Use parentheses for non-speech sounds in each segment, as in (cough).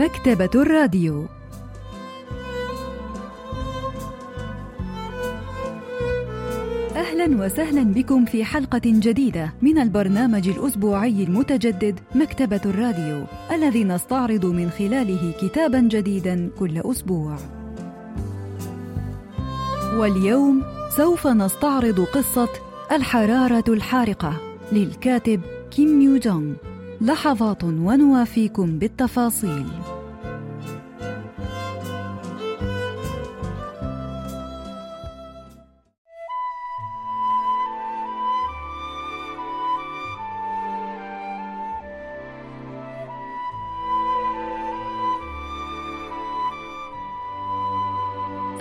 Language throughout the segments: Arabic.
مكتبة الراديو أهلا وسهلا بكم في حلقة جديدة من البرنامج الأسبوعي المتجدد مكتبة الراديو الذي نستعرض من خلاله كتابا جديدا كل أسبوع. واليوم سوف نستعرض قصة الحرارة الحارقة للكاتب كيم يو جونغ. لحظات ونوافيكم بالتفاصيل.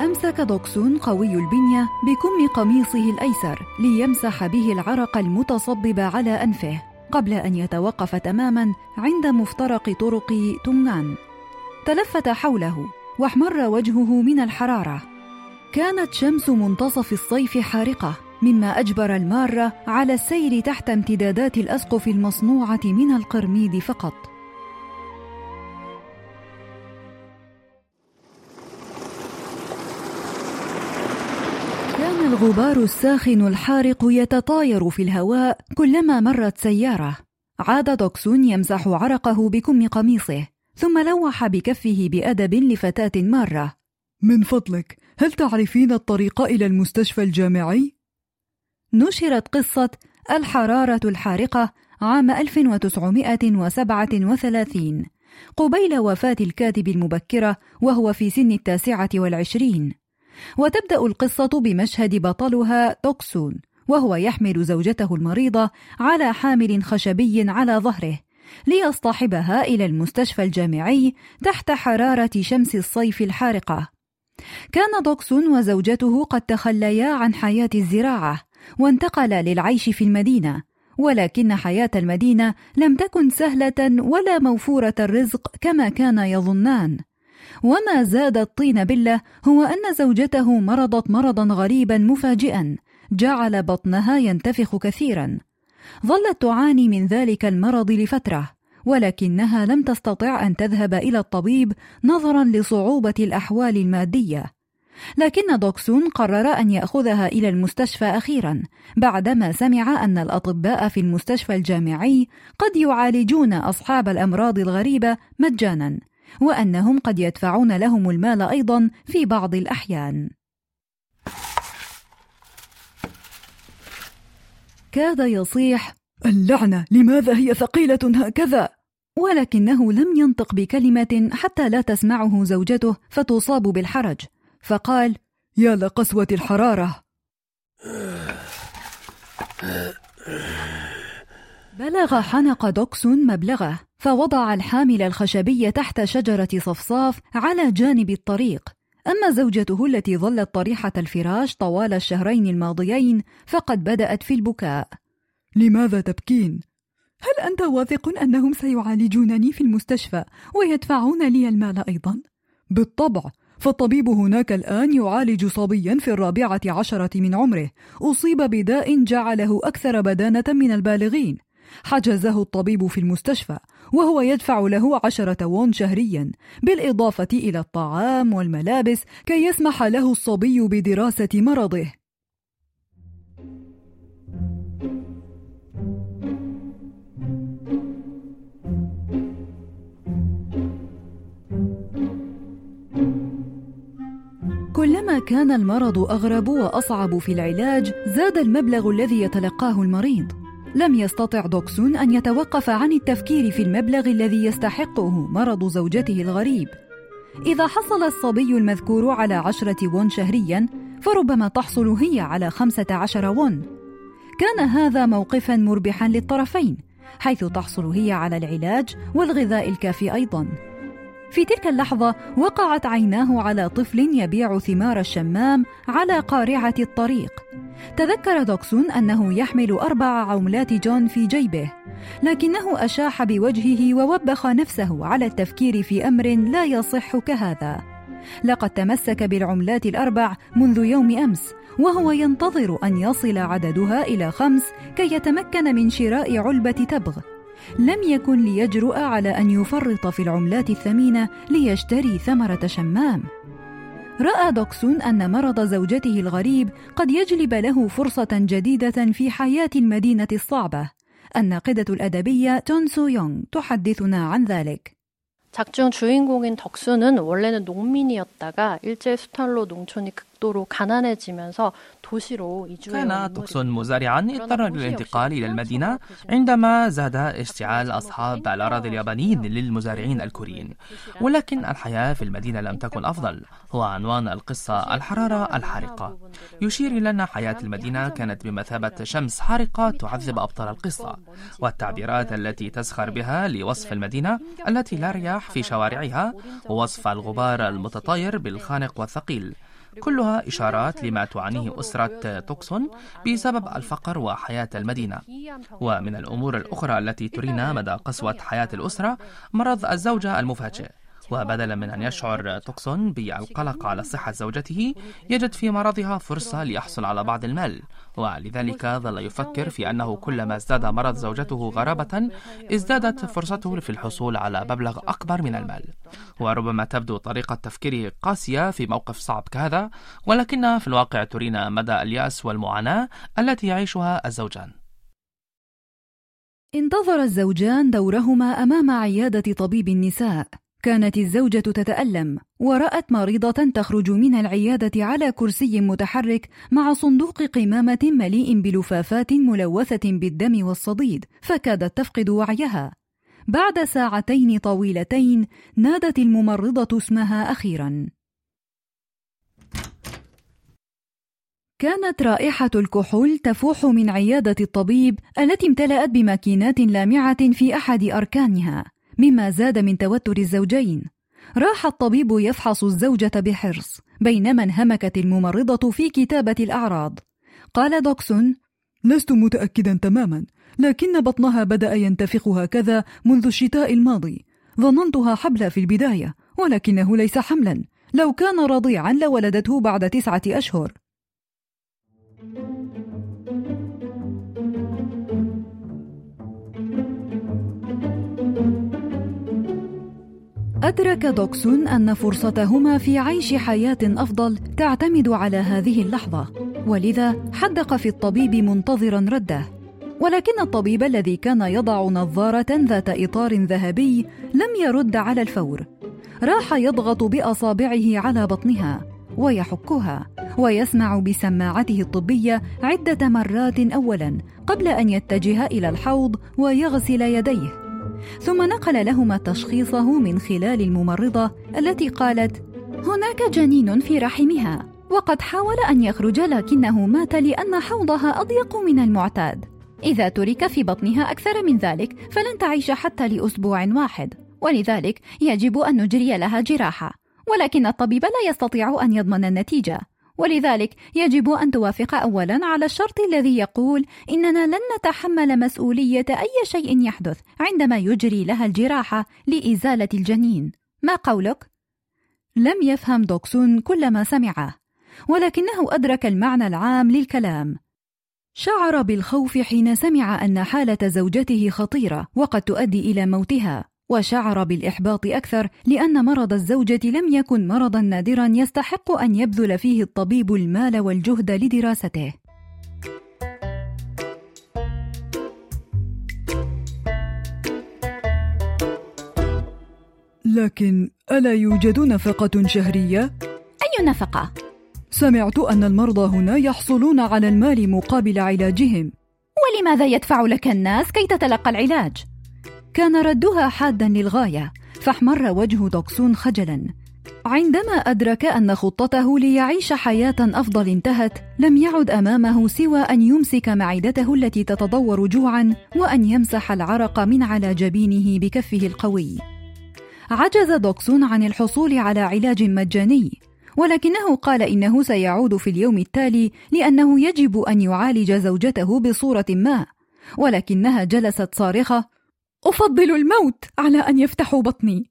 أمسك دوكسون قوي البنية بكم قميصه الأيسر ليمسح به العرق المتصبب على أنفه قبل أن يتوقف تماما عند مفترق طرق تونغان. تلفت حوله واحمر وجهه من الحرارة. كانت شمس منتصف الصيف حارقة مما أجبر المارة على السير تحت امتدادات الأسقف المصنوعة من القرميد فقط. الغبار الساخن الحارق يتطاير في الهواء كلما مرت سيارة. عاد دوكسون يمسح عرقه بكم قميصه ثم لوح بكفه بأدب لفتاة مارة. من فضلك هل تعرفين الطريق إلى المستشفى الجامعي؟ نشرت قصة الحرارة الحارقة عام 1937 قبيل وفاة الكاتب المبكرة وهو في سن التاسعة والعشرين. وتبدأ القصة بمشهد بطلها توكسون وهو يحمل زوجته المريضة على حامل خشبي على ظهره ليصطحبها إلى المستشفى الجامعي تحت حرارة شمس الصيف الحارقة. كان دوكسون وزوجته قد تخليا عن حياة الزراعة وانتقلا للعيش في المدينة، ولكن حياة المدينة لم تكن سهلة ولا موفورة الرزق كما كان يظنان. وما زاد الطين بلة هو أن زوجته مرضت مرضا غريبا مفاجئا. جعل بطنها ينتفخ كثيرا. ظلت تعاني من ذلك المرض لفترة ولكنها لم تستطع أن تذهب إلى الطبيب نظرا لصعوبة الأحوال المادية. لكن دوكسون قرر أن يأخذها إلى المستشفى أخيرا بعدما سمع أن الأطباء في المستشفى الجامعي قد يعالجون أصحاب الأمراض الغريبة مجانا. وأنهم قد يدفعون لهم المال أيضا في بعض الأحيان. كاد يصيح اللعنة! لماذا هي ثقيلة هكذا؟ ولكنه لم ينطق بكلمة حتى لا تسمعه زوجته فتصاب بالحرج. فقال يا لقسوة الحرارة! بلغ حنق دوكسون مبلغه. فوضع الحامل الخشبي تحت شجرة صفصاف على جانب الطريق أما زوجته التي ظلت طريحة الفراش طوال الشهرين الماضيين فقد بدأت في البكاء لماذا تبكين؟ هل أنت واثق أنهم سيعالجونني في المستشفى ويدفعون لي المال أيضا؟ بالطبع فالطبيب هناك الآن يعالج صبيا في الرابعة عشرة من عمره أصيب بداء جعله أكثر بدانة من البالغين حجزه الطبيب في المستشفى وهو يدفع له عشرة وون شهريا بالإضافة إلى الطعام والملابس كي يسمح له الصبي بدراسة مرضه. كلما كان المرض أغرب وأصعب في العلاج زاد المبلغ الذي يتلقاه المريض. لم يستطع دوكسون أن يتوقف عن التفكير في المبلغ الذي يستحقه مرض زوجته الغريب. إذا حصل الصبي المذكور على عشرة وون شهريا فربما تحصل هي على خمسة عشر وون كان هذا موقفا مربحا للطرفين حيث تحصل هي على العلاج والغذاء الكافي أيضا. في تلك اللحظة وقعت عيناه على طفل يبيع ثمار الشمام على قارعة الطريق. تذكر دوكسون أنه يحمل أربع عملات جون في جيبه لكنه أشاح بوجهه ووبخ نفسه على التفكير في أمر لا يصح كهذا. لقد تمسك بالعملات الأربع منذ يوم أمس وهو ينتظر أن يصل عددها إلى خمس كي يتمكن من شراء علبة تبغ. لم يكن ليجرؤ على أن يفرط في العملات الثمينة ليشتري ثمرة شمام. رأى دوكسون أن مرض زوجته الغريب قد يجلب له فرصة جديدة في حياة المدينة الصعبة. الناقدة الأدبية جون سو يونغ تحدثنا عن ذلك. 작중 주인공인 덕수는 원래는 농민이었다가 일제 수탈로 농촌이 극도로 가난해지면서 كان توكسون مزارعا اضطر للانتقال إلى المدينة عندما زاد اشتعال أصحاب الأراضي اليابانيين للمزارعين الكوريين ولكن الحياة في المدينة لم تكن أفضل هو عنوان القصة الحرارة الحارقة يشير إلى أن حياة المدينة كانت بمثابة شمس حارقة تعذب أبطال القصة والتعبيرات التي تسخر بها لوصف المدينة التي لا رياح في شوارعها ووصف الغبار المتطاير بالخانق والثقيل. كلها إشارات لما تعانيه أسرة توكسون بسبب الفقر وحياة المدينة. ومن الأمور الأخرى التي ترينا مدى قسوة حياة الأسرة مرض الزوجة المفاجئ. وبدلا من أن يشعر توكسون بالقلق على صحة زوجته يجد في مرضها فرصة ليحصل على بعض المال. ولذلك ظل يفكر في أنه كلما ازداد مرض زوجته غرابة ازدادت فرصته في الحصول على مبلغ أكبر من المال. وربما تبدو طريقة تفكيره قاسية في موقف صعب كهذا ولكنها في الواقع ترينا مدى اليأس والمعاناة التي يعيشها الزوجان. انتظر الزوجان دورهما أمام عيادة طبيب النساء. كانت الزوجة تتألم ورأت مريضة تخرج من العيادة على كرسي متحرك مع صندوق قمامة مليء بلفافات ملوثة بالدم والصديد فكادت تفقد وعيها. بعد ساعتين طويلتين نادت الممرضة اسمها أخيرا. كانت رائحة الكحول تفوح من عيادة الطبيب التي امتلأت بماكينات لامعة في أحد أركانها. مما زاد من توتر الزوجين. راح الطبيب يفحص الزوجة بحرص بينما انهمكت الممرضة في كتابة الأعراض. قال دوكسون لست متأكدا تماما لكن بطنها بدأ ينتفخ هكذا منذ الشتاء الماضي. ظننتها حبلى في البداية ولكنه ليس حملا. لو كان رضيعا لولدته بعد تسعة أشهر. أدرك دوكسون أن فرصتهما في عيش حياة أفضل تعتمد على هذه اللحظة، ولذا حدق في الطبيب منتظرا رده، ولكن الطبيب الذي كان يضع نظارة ذات إطار ذهبي لم يرد على الفور، راح يضغط بأصابعه على بطنها ويحكها، ويسمع بسماعته الطبية عدة مرات أولا قبل أن يتجه إلى الحوض ويغسل يديه. ثم نقل لهما تشخيصه من خلال الممرضة التي قالت: هناك جنين في رحمها، وقد حاول أن يخرج لكنه مات لأن حوضها أضيق من المعتاد. إذا ترك في بطنها أكثر من ذلك فلن تعيش حتى لأسبوع واحد، ولذلك يجب أن نجري لها جراحة، ولكن الطبيب لا يستطيع أن يضمن النتيجة. ولذلك يجب أن توافق أولا على الشرط الذي يقول إننا لن نتحمل مسؤولية أي شيء يحدث عندما يجري لها الجراحة لإزالة الجنين. ما قولك؟ لم يفهم دوكسون كل ما سمعه ولكنه أدرك المعنى العام للكلام. شعر بالخوف حين سمع أن حالة زوجته خطيرة وقد تؤدي إلى موتها. وشعر بالإحباط أكثر لأن مرض الزوجة لم يكن مرضا نادرا يستحق أن يبذل فيه الطبيب المال والجهد لدراسته. لكن ألا يوجد نفقة شهرية؟ أي نفقة؟ سمعت أن المرضى هنا يحصلون على المال مقابل علاجهم. ولماذا يدفع لك الناس كي تتلقى العلاج؟ كان ردها حادا للغاية فاحمر وجه دوكسون خجلا. عندما أدرك أن خطته ليعيش حياة أفضل انتهت لم يعد أمامه سوى أن يمسك معدته التي تتضور جوعا وأن يمسح العرق من على جبينه بكفه القوي. عجز دوكسون عن الحصول على علاج مجاني ولكنه قال إنه سيعود في اليوم التالي لأنه يجب أن يعالج زوجته بصورة ما ولكنها جلست صارخة أفضل الموت على أن يفتحوا بطني.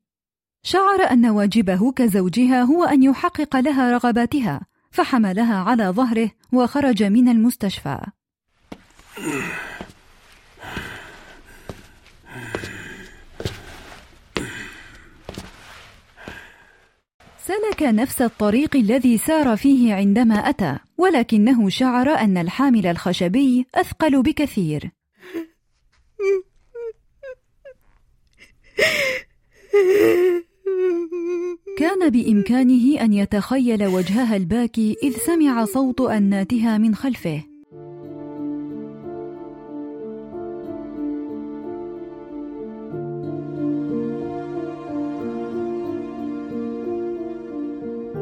شعر أن واجبه كزوجها هو أن يحقق لها رغباتها، فحملها على ظهره وخرج من المستشفى. سلك نفس الطريق الذي سار فيه عندما أتى، ولكنه شعر أن الحامل الخشبي أثقل بكثير. (laughs) كان بإمكانه أن يتخيل وجهها الباكي إذ سمع صوت أناتها من خلفه.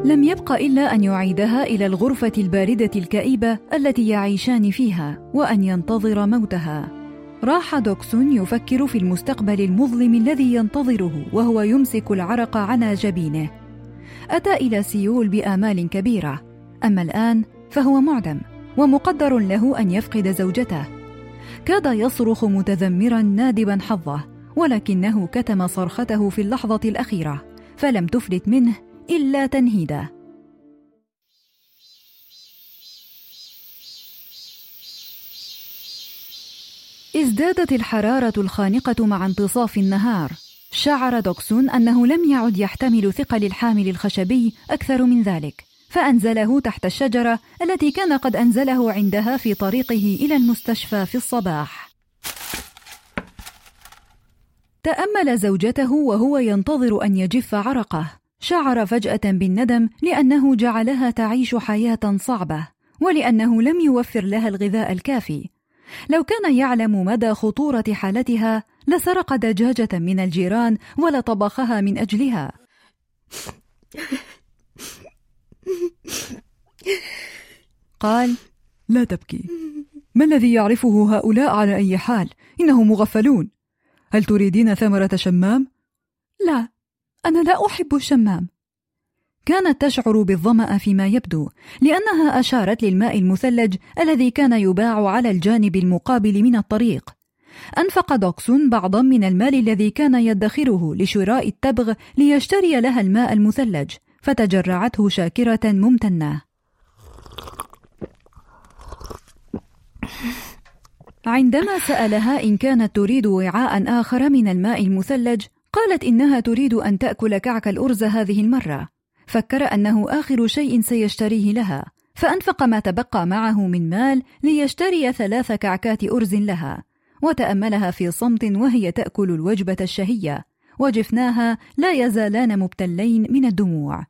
لم يبق إلا أن يعيدها إلى الغرفة الباردة الكئيبة التي يعيشان فيها وأن ينتظر موتها. راح دوكسون يفكر في المستقبل المظلم الذي ينتظره وهو يمسك العرق على جبينه. أتى إلى سيول بآمال كبيرة. أما الآن فهو معدم ومقدر له أن يفقد زوجته. كاد يصرخ متذمرا نادبا حظه ولكنه كتم صرخته في اللحظة الأخيرة فلم تفلت منه إلا تنهيده ازدادت الحرارة الخانقة مع انتصاف النهار. شعر دوكسون أنه لم يعد يحتمل ثقل الحامل الخشبي أكثر من ذلك فأنزله تحت الشجرة التي كان قد أنزله عندها في طريقه إلى المستشفى في الصباح. تأمل زوجته وهو ينتظر أن يجف عرقه. شعر فجأة بالندم لأنه جعلها تعيش حياة صعبة ولأنه لم يوفر لها الغذاء الكافي. لو كان يعلم مدى خطورة حالتها لسرق دجاجة من الجيران ولطبخها من أجلها. قال لا تبكي. ما الذي يعرفه هؤلاء على أي حال؟ إنهم مغفلون. هل تريدين ثمرة شمام؟ لا أنا لا أحب الشمام. كانت تشعر بالظمأ فيما يبدو لأنها أشارت للماء المثلج الذي كان يباع على الجانب المقابل من الطريق. أنفق دوكسون بعضا من المال الذي كان يدخره لشراء التبغ ليشتري لها الماء المثلج فتجرعته شاكرة ممتنة. عندما سألها إن كانت تريد وعاء آخر من الماء المثلج قالت إنها تريد أن تأكل كعك الأرز هذه المرة. فكر أنه آخر شيء سيشتريه لها فأنفق ما تبقى معه من مال ليشتري ثلاث كعكات أرز لها وتأملها في صمت وهي تأكل الوجبة الشهية وجفناها لا يزالان مبتلين من الدموع.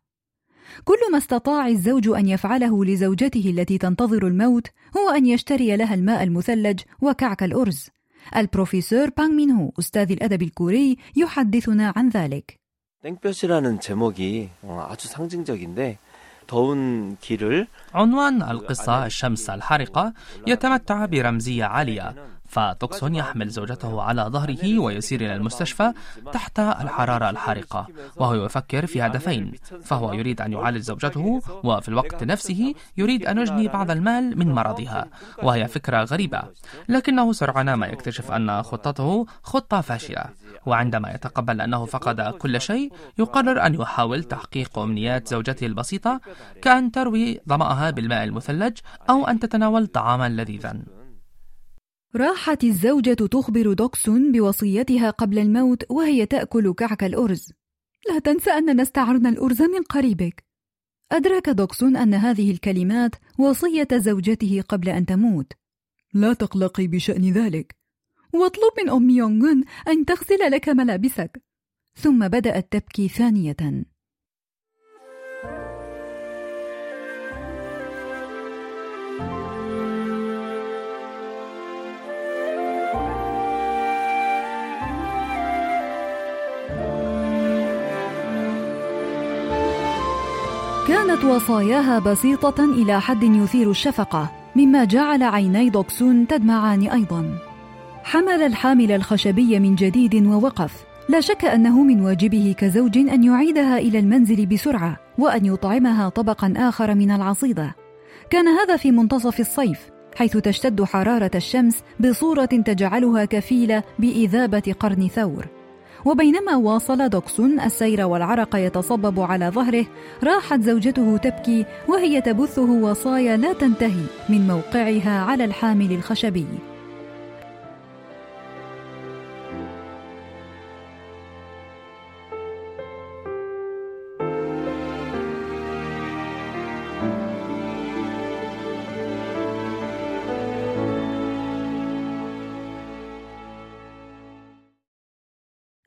كل ما استطاع الزوج أن يفعله لزوجته التي تنتظر الموت هو أن يشتري لها الماء المثلج وكعك الأرز. البروفيسور بانغ مين هو أستاذ الأدب الكوري يحدثنا عن ذلك. 땡볕이라는 제목이 아주 상징적인데 더운 길을 عنوان القصة الشمس الحارقة يتمتع برمزية عالية فتوكسون يحمل زوجته على ظهره ويسير إلى المستشفى تحت الحرارة الحارقة وهو يفكر في هدفين فهو يريد أن يعالج زوجته وفي الوقت نفسه يريد أن يجني بعض المال من مرضها وهي فكرة غريبة لكنه سرعان ما يكتشف أن خطته خطة فاشلة وعندما يتقبل أنه فقد كل شيء يقرر أن يحاول تحقيق أمنيات زوجته البسيطة كأن تروي ظمأها بالماء المثلج أو أن تتناول طعاما لذيذا راحت الزوجة تخبر دوكسون بوصيتها قبل الموت وهي تأكل كعك الأرز. لا تنسى أننا استعرنا الأرز من قريبك. أدرك دوكسون أن هذه الكلمات وصية زوجته قبل أن تموت. لا تقلقي بشأن ذلك. واطلب من أم يونغون أن تغسل لك ملابسك ثم بدأت تبكي ثانية كانت وصاياها بسيطة إلى حد يثير الشفقة، مما جعل عيني دوكسون تدمعان أيضا. حمل الحامل الخشبي من جديد ووقف. لا شك أنه من واجبه كزوج أن يعيدها إلى المنزل بسرعة، وأن يطعمها طبقا آخر من العصيدة. كان هذا في منتصف الصيف، حيث تشتد حرارة الشمس بصورة تجعلها كفيلة بإذابة قرن ثور. وبينما واصل دوكسون السير والعرق يتصبب على ظهره راحت زوجته تبكي وهي تبثه وصايا لا تنتهي من موقعها على الحامل الخشبي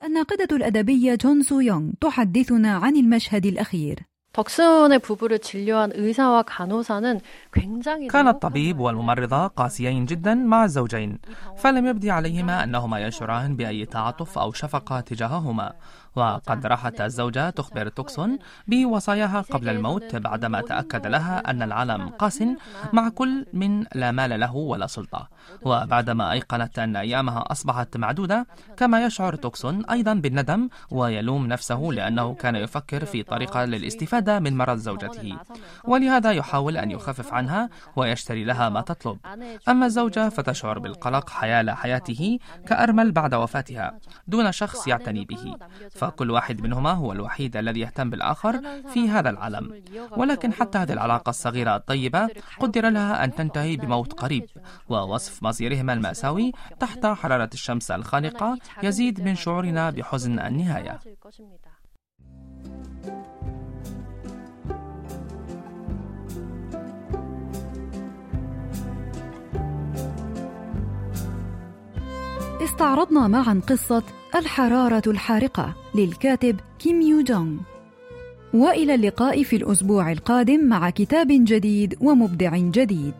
الناقدة الأدبية جون سو يونغ تحدثنا عن المشهد الأخير 덕순의 부부를 진료한 의사와 간호사는 굉장히 كان الطبيب والممرضة قاسيين جدا مع الزوجين فلم يبدي عليهما أنهما يشعران بأي تعاطف أو شفقة تجاههما وقد راحت الزوجة تخبر دوكسون بوصاياها قبل الموت بعدما تأكد لها أن العالم قاس مع كل من لا مال له ولا سلطة. وبعدما أيقنت أن أيامها أصبحت معدودة كما يشعر توكسون أيضا بالندم ويلوم نفسه لأنه كان يفكر في طريقة للاستفادة من مرض زوجته. ولهذا يحاول أن يخفف عنها ويشتري لها ما تطلب. أما الزوجة فتشعر بالقلق حيال حياته كأرمل بعد وفاتها دون شخص يعتني به. فكل واحد منهما هو الوحيد الذي يهتم بالآخر في هذا العالم. ولكن حتى هذه العلاقة الصغيرة الطيبة قدر لها أن تنتهي بموت قريب ووصف مصيرهما المأساوي تحت حرارة الشمس الخانقة يزيد من شعورنا بحزن النهاية. استعرضنا معا قصة الحرارة الحارقة للكاتب كيم يو جونغ وإلى اللقاء في الأسبوع القادم مع كتاب جديد ومبدع جديد.